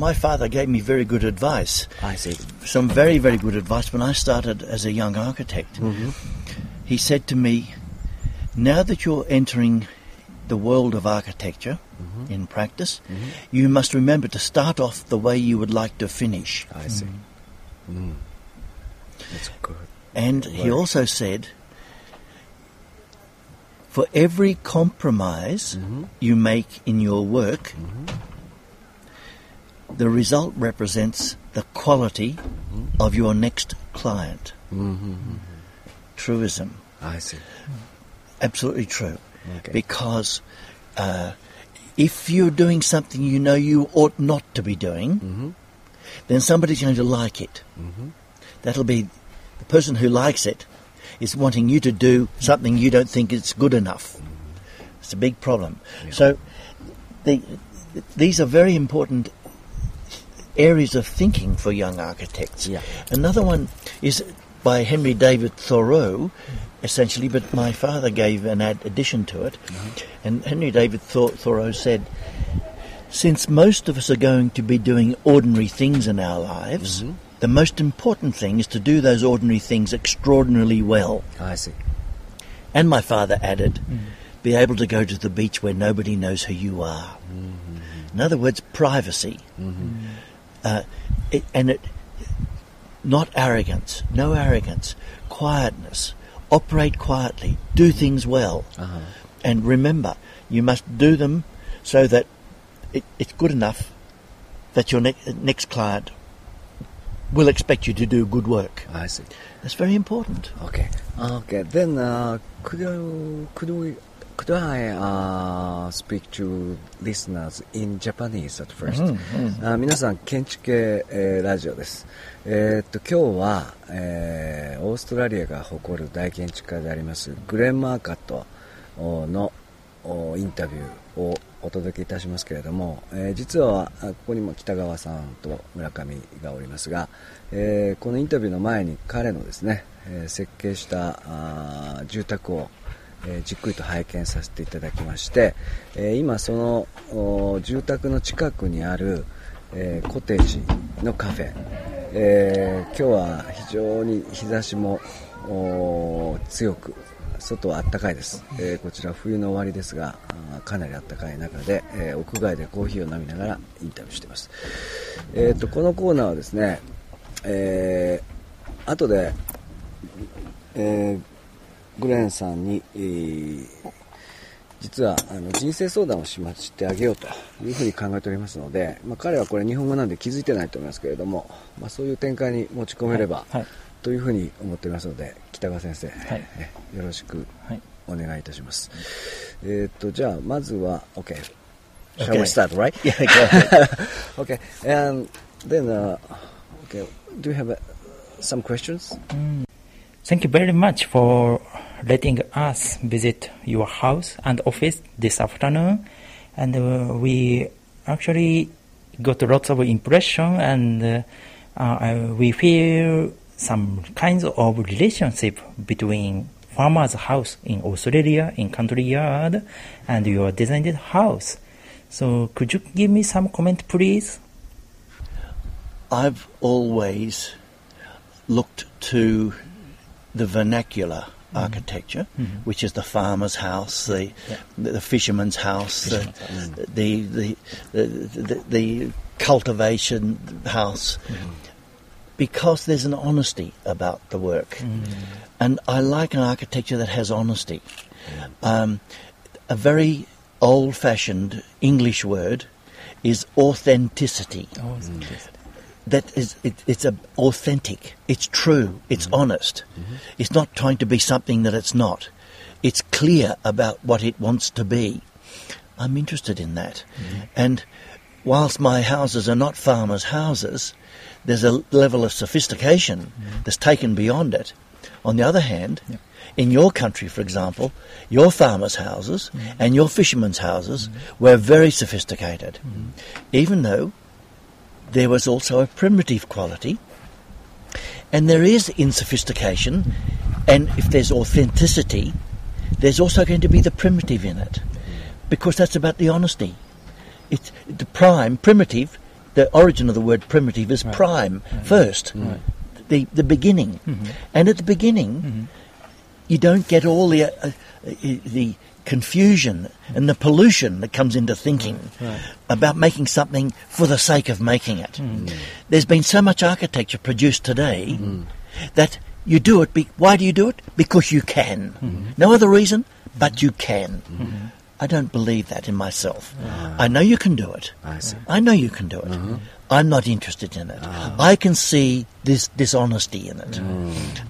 My father gave me very good advice. I see. Some very, very good advice when I started as a young architect. Mm-hmm. He said to me, Now that you're entering the world of architecture mm-hmm. in practice, mm-hmm. you must remember to start off the way you would like to finish. I see. Mm. mm. That's good. And he also said, for every compromise Mhm. you make in your work, the result represents the quality of your next client. Mm-hmm. Truism. I see. Absolutely true. Okay. Because uh, if you're doing something you know you ought not to be doing, Mm-hmm. then somebody's going to like it. That'll be the person who likes it is wanting you to do something you don't think is good enough. It's a big problem. So the, these are very important areas of thinking for young architects. Yeah. Another one is by Henry David Thoreau, essentially, but my father gave an ad- addition to it. Uh-huh. And Henry David Thor- Thoreau said, since most of us are going to be doing ordinary things in our lives, mm-hmm. the most important thing is to do those ordinary things extraordinarily well. I see. And my father added, mm-hmm. be able to go to the beach where nobody knows who you are. Mm-hmm. In other words, privacy. Uh, it, and it, not arrogance, no arrogance, quietness. Operate quietly, do things well. Uh-huh. And remember, you must do them so that it, it's good enough that your ne- next client will expect you to do good work. I see. That's very important. Okay. Okay. Then uh, could could we could I uh, speak to listeners in Japanese at first? あ皆さん建築系、えーラジオです。えーっと今日は、えーオーストラリアが誇る大建築家でありますグレン・マーカットおのおインタビューをお届けいたしますけれども、えー実はあここにも北川さんと村上がおりますが、えーこのインタビューの前に彼のですね、えー設計したあー住宅を、えじっくりと拝見させていただきまして、え今その住宅の近くにある、えコテージのカフェ、え今日は非常に日差しも強く外は暖かいです、えこちら冬の終わりですがかなり暖かい中で、え屋外でコーヒーを飲みながらインタビューしています、えー、とこのコーナーはですね、えー後で、えーグレンさんに、えー実はあの人生相談をしましてあげようというふうに考えておりますので、まあ、彼はこれ日本語なんで気づいてないと思いますけれども、まあ、そういう展開に持ち込めれば、はいはいというふうに思っておりますので北川先生、いえよろしくはいお願いいたします、えーっとじゃあまずは OK Shall Okay. we start, right? Yeah, go ahead. okay, and then, uh, okay, do you have uh, some questions? Thank you very much for letting us visit your house and office this afternoon. And uh, we actually got lots of impression and uh, uh, we feel some kinds of relationship between farmer's house in Australia, in country yard, and your designed house. So could you give me some comment, please? I've always looked to the vernacular Mm-hmm. architecture, which is the farmer's house, the the, the fisherman's house, the, the, the, the, the the cultivation house, because there's an honesty about the work, and I like an architecture that has honesty. Um, a very old-fashioned English word is authenticity that is it, it's a, authentic it's true it's mm-hmm. honest. Mm-hmm. It's not trying to be something that it's not. It's clear about what it wants to be. I'm interested in that. Mm-hmm. And whilst my houses are not farmers houses there's a level of sophistication that's taken beyond it. On the other hand in your country for example your farmers houses and your fishermen's houses were very sophisticated. Even though there was also a primitive quality. And there is in sophistication, and if there's authenticity, there's also going to be the primitive in it. Because that's about the honesty. It's the prime, primitive, the origin of the word primitive is prime first, the the beginning, and at the beginning, you don't get all the uh, uh, the confusion and the pollution that comes into thinking about making something for the sake of making it. Hmm. There's been so much architecture produced today hmm. that you do it. Be- why do you do it? Because you can. Hmm. No other reason, but you can. I don't believe that in myself. Ah. I know you can do it. I. I know you can do it. Uh-huh. I'm not interested in it. Ah. I can see this dishonesty in it.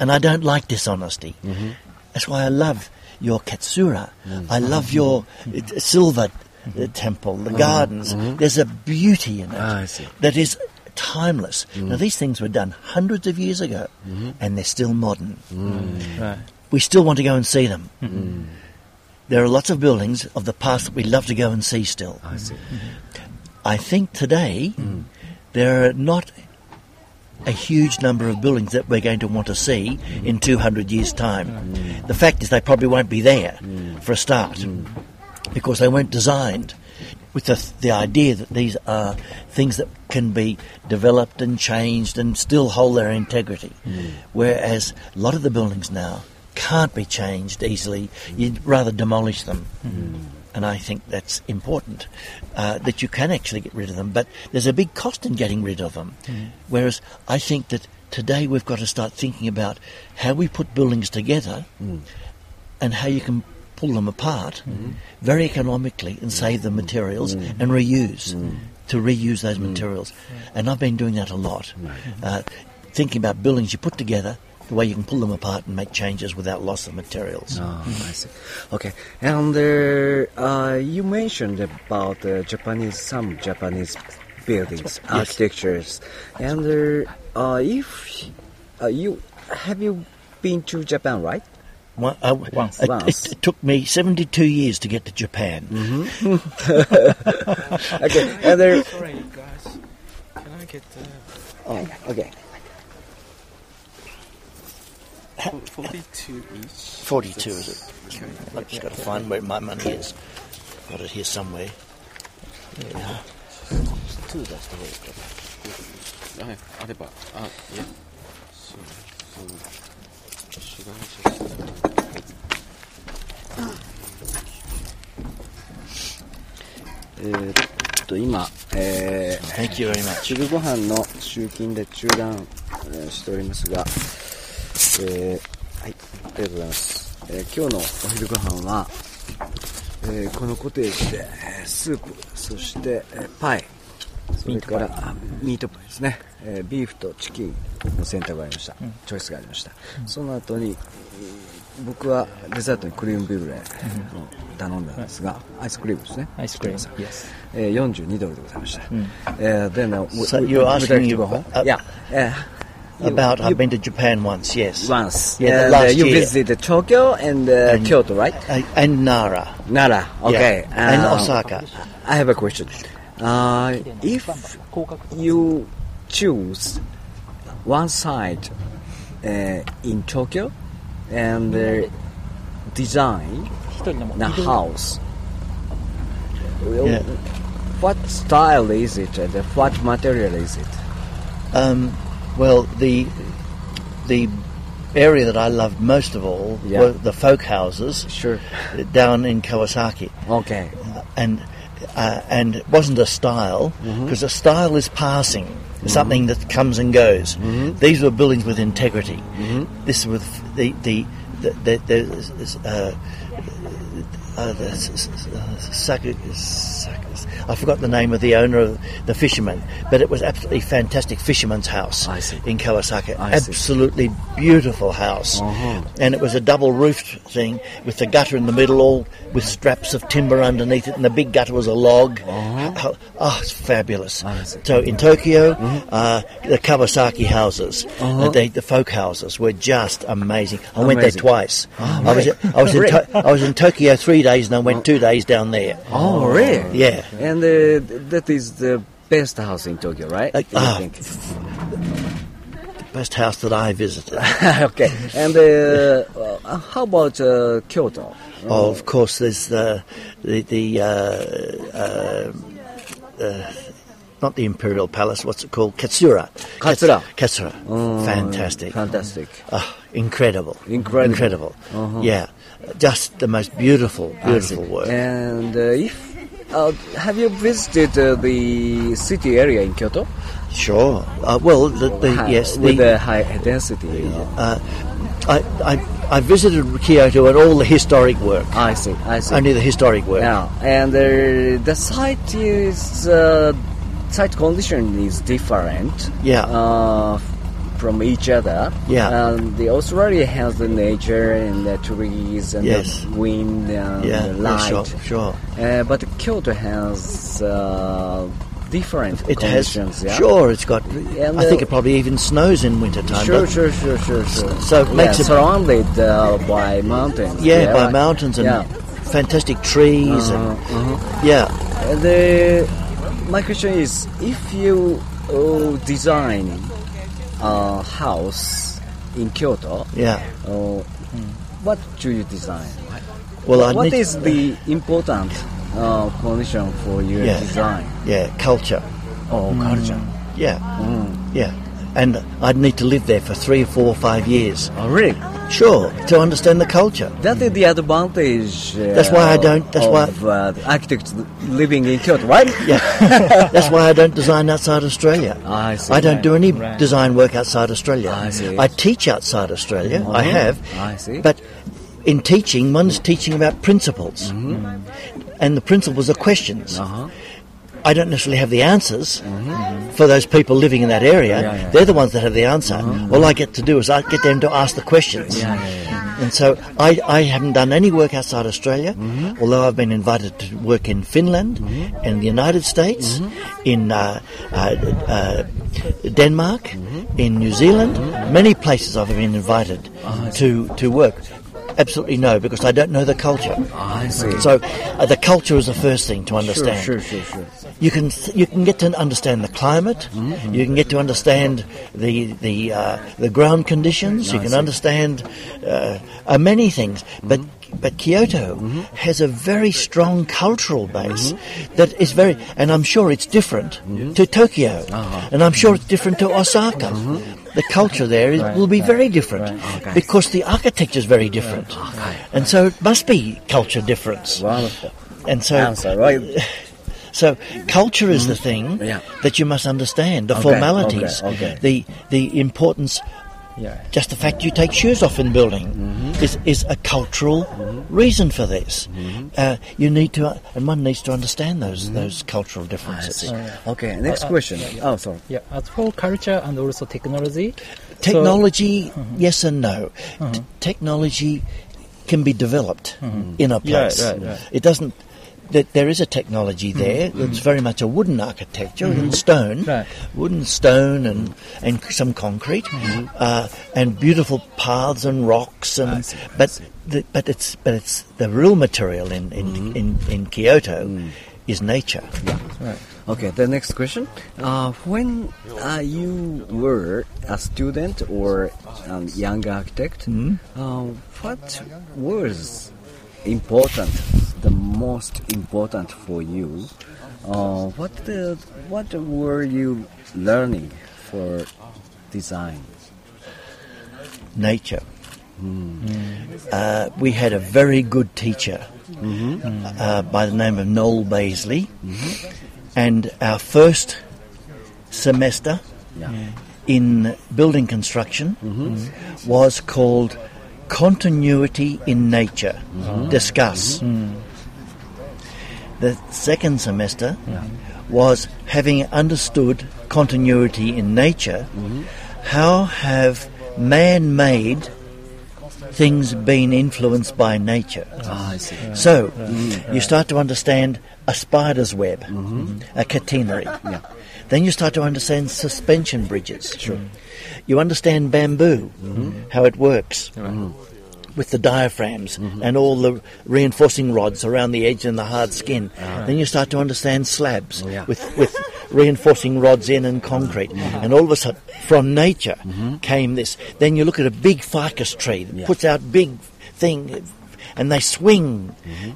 And I don't like dishonesty. Mm-hmm. That's why I love your Katsura. Mm. I love your uh, silver uh, mm-hmm. temple, the gardens. Mm-hmm. There's a beauty in it Ah, I see. that is timeless. Now, mm. these things were done hundreds of years ago, and they're still modern. Mm. Right. We still want to go and see them. There are lots of buildings of the past that we love to go and see still. I see. I think today there are not a huge number of buildings that we're going to want to see in 200 years' time. The fact is, they probably won't be there for a start because they weren't designed with the, the idea that these are things that can be developed and changed and still hold their integrity. Whereas a lot of the buildings now can't be changed easily, you'd rather demolish them. And I think that's important uh, that you can actually get rid of them, but there's a big cost in getting rid of them. Hmm. Whereas I think that today we've got to start thinking about how we put buildings together hmm. and how you can pull them apart hmm. very economically and save the materials and reuse to reuse those materials. And I've been doing that a lot, uh, thinking about buildings you put together, the way you can pull them apart and make changes without loss of materials. Oh, I see. Okay, and uh, uh, you mentioned about uh, Japanese, some Japanese buildings, architectures, and uh, uh, if uh, you have you been to Japan, right? One, uh, Once. It, Once. it took me 72 years to get to Japan. Okay, and there, Sorry, guys. Can I get the oh, okay. 42 each? 42 is it? Okay. I've just got to find where my money is. Got it here somewhere. There we are. Two, that's the way it's got. はい、あれば。あ、いや。そう、そう。Should I just... えーっと今、えー.昼ご飯の集金で中断、えーしておりますが、えーはい、ありがとうございます。えー今日のお昼ご飯は、えーこのコテージでえースープ、そして、えーパイ、それからあミートパイですね、えービーフとチキンの選択がありました。チョイスがありました。その後に、えー僕はデザートにクリームビュレを頼んだんですが、アイスクリームですね。アイスクリーム yes えー42ドルでございました。えー then, uh, So you're asking you uh, yeah. Uh, about. You, I've been to Japan once. Yes, once. Yeah, last uh, you year. visited Tokyo and, uh, and Kyoto, right? and Nara. Nara. Okay. Yeah. and uh, Osaka. I have a question. if you choose one side uh, in Tokyo and uh, design the house. Yeah. What style is it and what material is it? Um, well, the the area that I loved most of all Yeah. were the folk houses Sure. down in Kawasaki. Okay. and uh, and it wasn't a style because a style is passing, something that comes and goes. These were buildings with integrity. This with the the the, the, the uh, uh, the uh, I forgot the name of the owner of the fisherman, but it was absolutely fantastic fisherman's house see. in Kawasaki. I see. Absolutely beautiful house, Uh-huh. and it was a double roofed thing with the gutter in the middle, all with straps of timber underneath it, and the big gutter was a log. Oh, oh, it's fabulous. Uh-huh. See. So in Tokyo, uh, the Kawasaki houses, uh, they, the folk houses, were just amazing. I went there twice. Oh, I was I was in to- I was in Tokyo three days, and I went two days down there. Oh, really? Yeah. And uh, that is the best house in Tokyo, right? Uh, You ah. think? Best house that I visited. okay. And uh, uh, how about uh, Kyoto? Oh, of course, there's the the, the uh, uh, uh, not the Imperial Palace. What's it called? Katsura. Katsura. Katsura. Oh, Fantastic. Fantastic. Oh, incredible. Incredible. Incredible. Uh-huh. Yeah. Just the most beautiful, beautiful work. And uh, if uh, have you visited uh, the city area in Kyoto? Sure. Uh, well, the, the, Hi- yes, with the, the high density. Uh, I, I, I visited Kyoto and all the historic work. I see. I see. Only the historic work. Yeah, and uh, the site is uh, site condition is different. Yeah. Uh, from each other. Yeah. And the Australia has the nature and the trees and Yes. the wind and Yeah, the yeah, light. sure, sure. Uh, but Kyoto has uh, different It has, yeah? sure, it's got, And, I think uh, it probably even snows in winter time. Sure, sure, sure, sure, sure. So it yeah, it- surrounded uh, by mountains. Yeah, by right? mountains and Yeah. fantastic trees. Uh-huh, and, uh-huh. yeah, And the, my question is, if you uh, design a house in Kyoto, yeah. uh, what do you design? Well, I what need is the important uh, condition for your Yeah. design? yeah culture. Oh, culture. Yeah, Mm. yeah. And I'd need to live there for three, four, five years. Oh, really? Sure, to understand the culture. That is the advantage. Uh, That's why I don't- that's why- of, uh, architects living in Kyoto, right? Yeah, that's why I don't design outside Australia. I see. I don't do any Right. design work outside Australia. I see. I teach outside Australia. I Mhm. have. I see. But in teaching, one's teaching about principles, and the principles are questions. Uh-huh. I don't necessarily have the answers for those people living in that area. Yeah, yeah. They're the ones that have the answer. All I get to do is I get them to ask the questions. And so I, I haven't done any work outside Australia, Mm-hmm. although I've been invited to work in Finland, in the United States, Mm-hmm. in uh, uh, uh, Denmark, Mm-hmm. in New Zealand. Many places I've been invited Ah, to, to work. Absolutely no, because I don't know the culture. I see. So uh, the culture is the first thing to understand. sure, sure, sure. You can you can get to understand the climate. Mm-hmm. You can get to understand the the uh, the ground conditions. You can understand uh, uh, many things. But Mm-hmm. But Kyoto has a very strong cultural base Mm-hmm. that is very, and I'm sure it's different to Tokyo, Uh-huh. and I'm sure it's different to Osaka. The culture there is, will be very different right. Okay. because the architecture is very different, and so it must be culture difference. Wonderful. And so Answer, right? so culture is the thing Mm-hmm. Yeah. that you must understand, the Okay, formalities, okay, okay. the the importance. Yeah. Just the fact you take shoes off in building Mm-hmm. is is a cultural reason for this. Uh, you need to, and one needs to understand those Mm-hmm. those cultural I differences. see. Okay, next Uh, uh, question. yeah. Oh, sorry. Yeah, as for culture and also technology. so- Technology, Mm-hmm. yes and no. T- technology can be developed in a Mm-hmm. Yeah, place. right, right. It doesn't. That there is a technology there that's very much a wooden architecture and stone, Right. wooden stone and and some concrete, uh, and beautiful paths and rocks and see, but the, but it's but it's the real material in in in, in Kyoto is nature. Okay, the next question. Uh, when uh, you were a student or a young architect, uh, what was important, most important for you? Uh, what the, what were you learning for design? nature. Uh, we had a very good teacher uh, by the name of Noel Baisley, and our first semester Yeah. in building construction was called Continuity in Nature. Discuss. The second semester was having understood continuity in nature, mm-hmm. how have man made things been influenced by nature? Ah, I see. So, mm-hmm. you start to understand a spider's web, mm-hmm. a catenary. Yeah. Then you start to understand suspension bridges. Sure. You understand bamboo, how it works with the diaphragms mm-hmm. and all the reinforcing rods around the edge and the hard skin. Uh-huh. Then you start to understand slabs oh, yeah. with, with reinforcing rods in and concrete. Mm-hmm. And all of a sudden, from nature mm-hmm. came this. Then you look at a big ficus tree that puts out big thing, and they swing,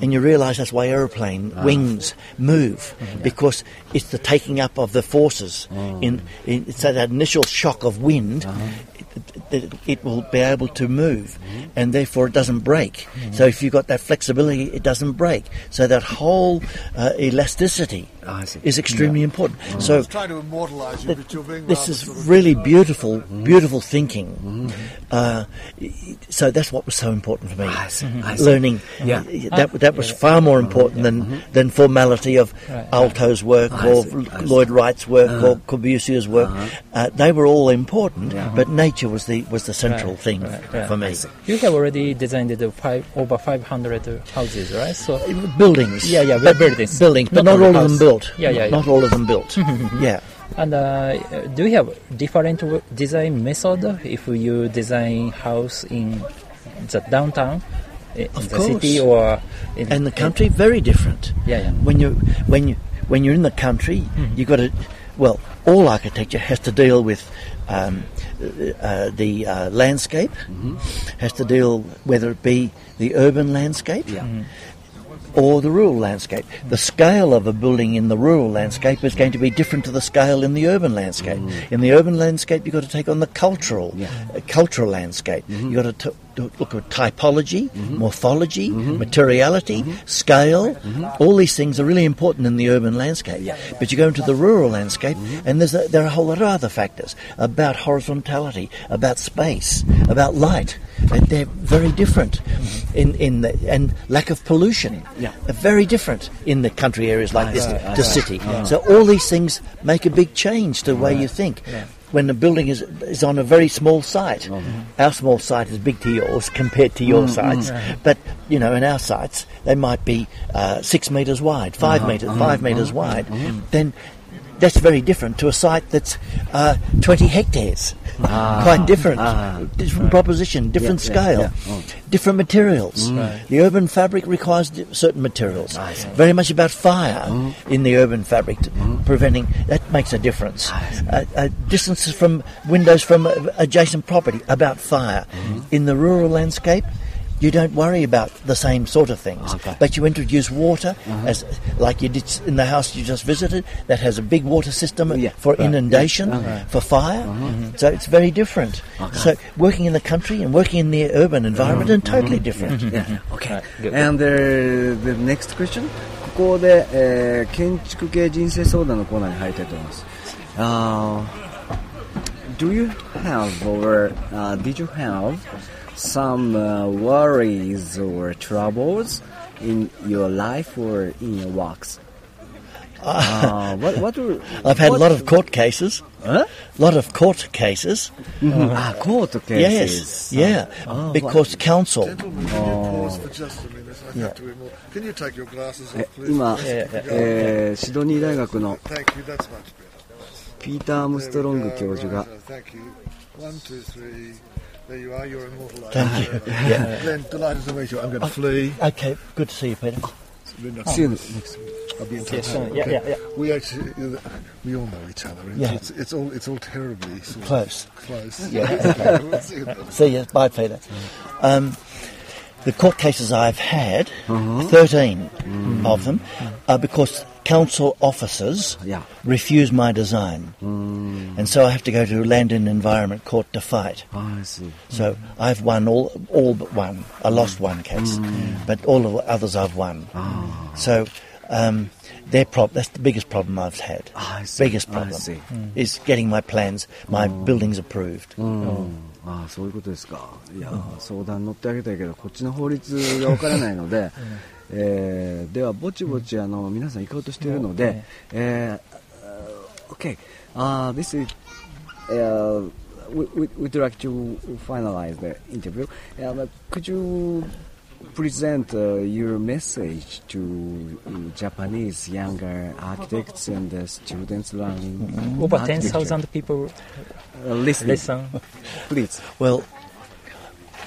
and you realise that's why aeroplane ah. wings move because it's the taking up of the forces mm. in, in so that initial shock of wind. Uh-huh. It, it, it will be able to move, mm-hmm. and therefore it doesn't break. Mm-hmm. So if you've got that flexibility, it doesn't break. So that whole uh, elasticity Ah, I see. is extremely important. Mm-hmm. So was trying to immortalise you, but you're being this is sort of- really uh, beautiful, beautiful thinking. Uh, so that's what was so important for me. Ah, I see, I see. Learning. Yeah. That, that was far more important than, than formality of Right. Aalto's work ah, Or see, I see. Lloyd Wright's work or Corbusier's work. Uh, they were all important, Yeah. but nature was the was the central Right, thing right, right. for me. You have already designed the five, over 500 houses, right? So Buildings. Yeah, yeah, but, buildings. Buildings, but Not not, all of them built. Yeah, yeah, Not all of them built. yeah. And uh, do you have different design method if you design house in the downtown, in Of the course. city, or in and the country very different. Yeah, yeah. When you when you when you're in the country, you've got to well, all architecture has to deal with um, uh, the uh, landscape, has to deal whether it be the urban landscape. Or the rural landscape. The scale of a building in the rural landscape is going to be different to the scale in the urban landscape. In the urban landscape, you've got to take on the cultural, uh, cultural landscape. You've got to, t- to look at typology, morphology, materiality, scale. All these things are really important in the urban landscape. But you go into the rural landscape, and there's a, there are a whole lot of other factors about horizontality, about space, about light. And they're very different in, in the, and lack of pollution. Yeah. Are very different in the country areas like this right, to city. So all these things make a big change to the way you think. Yeah. When the building is is on a very small site, oh. our small site is big to yours compared to your mm, mm, sites. But you know, in our sites, they might be uh, six meters wide, 5 uh-huh. meters, uh-huh. five meters uh-huh. wide. Then that's very different to a site that's uh, 20 hectares. Quite different. different proposition, different Yeah, yeah, scale, yeah. Oh. different materials. The urban fabric requires di- certain materials. Very much about fire in the urban fabric, to- preventing that makes a difference. Uh, uh, distances from windows from uh, adjacent property about fire. In the rural landscape, you don't worry about the same sort of things, Okay. but you introduce water as like you did s- in the house you just visited that has a big water system Yeah, for right, inundation, yeah, uh-huh. for fire. So it's very different. So working in the country and working in the urban environment are totally different. Yeah, okay. Right, good. And uh, the next question? ここで、えー建築系人生相談のコーナーに入りたいと思います。Uh, do you have or uh, did you have some uh, worries or troubles in your life or in your works? Uh, what, what were, I've had a what- lot of court cases. Huh? lot of court cases. Ah, court cases. Yes, yeah, Oh, because counsel. Gentlemen, can you pause for just a minute? I have to immor- Can you take your glasses え off, please? 今、 Yeah, yeah, えーシドニー大学の Thank you, that's much better. ピーター・アームストロング There we 教 go, 授が right, Thank you. One, two, three. There you are, you're immortalized. Thank you. Yeah. Glenn, delighted to meet you. I'm going to flee. Okay, good to see you, Peter. Linda, See you next week. I'll be in touch. Yes. Okay. Yeah, yeah, yeah. We actually, we all know each other. It's, Yeah. it's, it's all, it's all terribly sort of Close. Close. Yeah. Okay, we'll see you then. See you. Bye, Peter. Um, the court cases I've had, 13 of them, are because council officers Yeah. refuse my design. And so I have to go to Land and Environment Court to fight. I see. So I've won all, all but one. I lost one case, but all of the others I've won. So um, their prob- that's the biggest problem I've had. I see. Biggest I problem see. is getting my plans, my buildings approved. ああそういうことですかいや、相談乗ってあげたいけどこっちの法律がわからないので、 えーではぼちぼちあの皆さん行こうとしているので、えー、OK、uh, this is、uh, we, we, we'd like to finalize the interview、uh, but could you present uh, your message to uh, Japanese younger architects and uh, students learning Over architecture? 10,000 people uh, listening, listen. please. Well,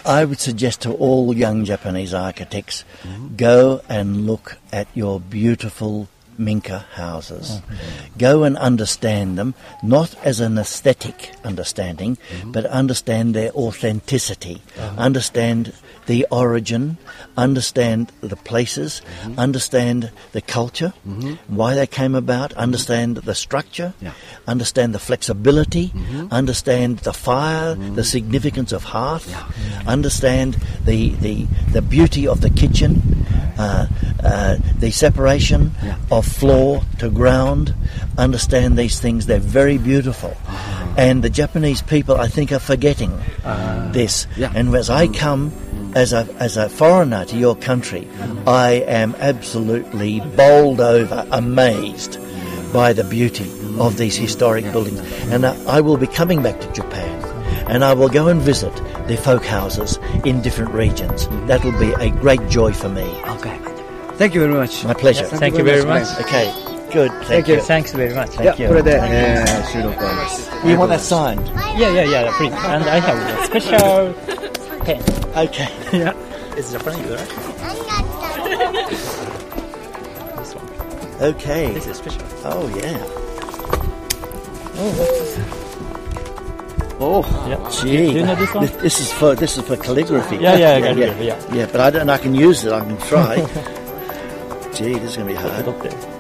I would suggest to all young Japanese architects mm-hmm. go and look at your beautiful Minka houses. Go and understand them, not as an aesthetic understanding, mm-hmm. but understand their authenticity. Uh-huh. Understand the origin, understand the places, mm-hmm. understand the culture, mm-hmm. why they came about, understand the structure, Yeah. understand the flexibility, understand the fire, the significance of hearth, understand the, the, the beauty of the kitchen, uh, uh, the separation Yeah. of floor to ground, understand these things. They're very beautiful. Uh-huh. And the Japanese people, I think, are forgetting uh, this. Yeah. And as I come mm. as a, as a foreigner to your country, mm. I am absolutely bowled over, amazed by the beauty of mm. these historic buildings. And I, I will be coming back to Japan and I will go and visit the folk houses in different regions. That'll be a great joy for me. Okay. Thank you very much. My pleasure. Thank, thank, you very much. much. Okay. Good. Thank, thank you. you. Thanks very much. Thank yeah, you. Thank yeah, We you want that signed? Yeah, yeah, yeah. Please. And I have a special pen. Okay. Yeah. It's Japanese, right? this one. Okay. This is special. Oh yeah. Oh, Oh, yeah. gee. Do you know this one? This is for this is for calligraphy. Yeah, yeah, yeah, yeah, yeah. yeah. but I don't, and I can use it. I can try. gee, this is going to be hard.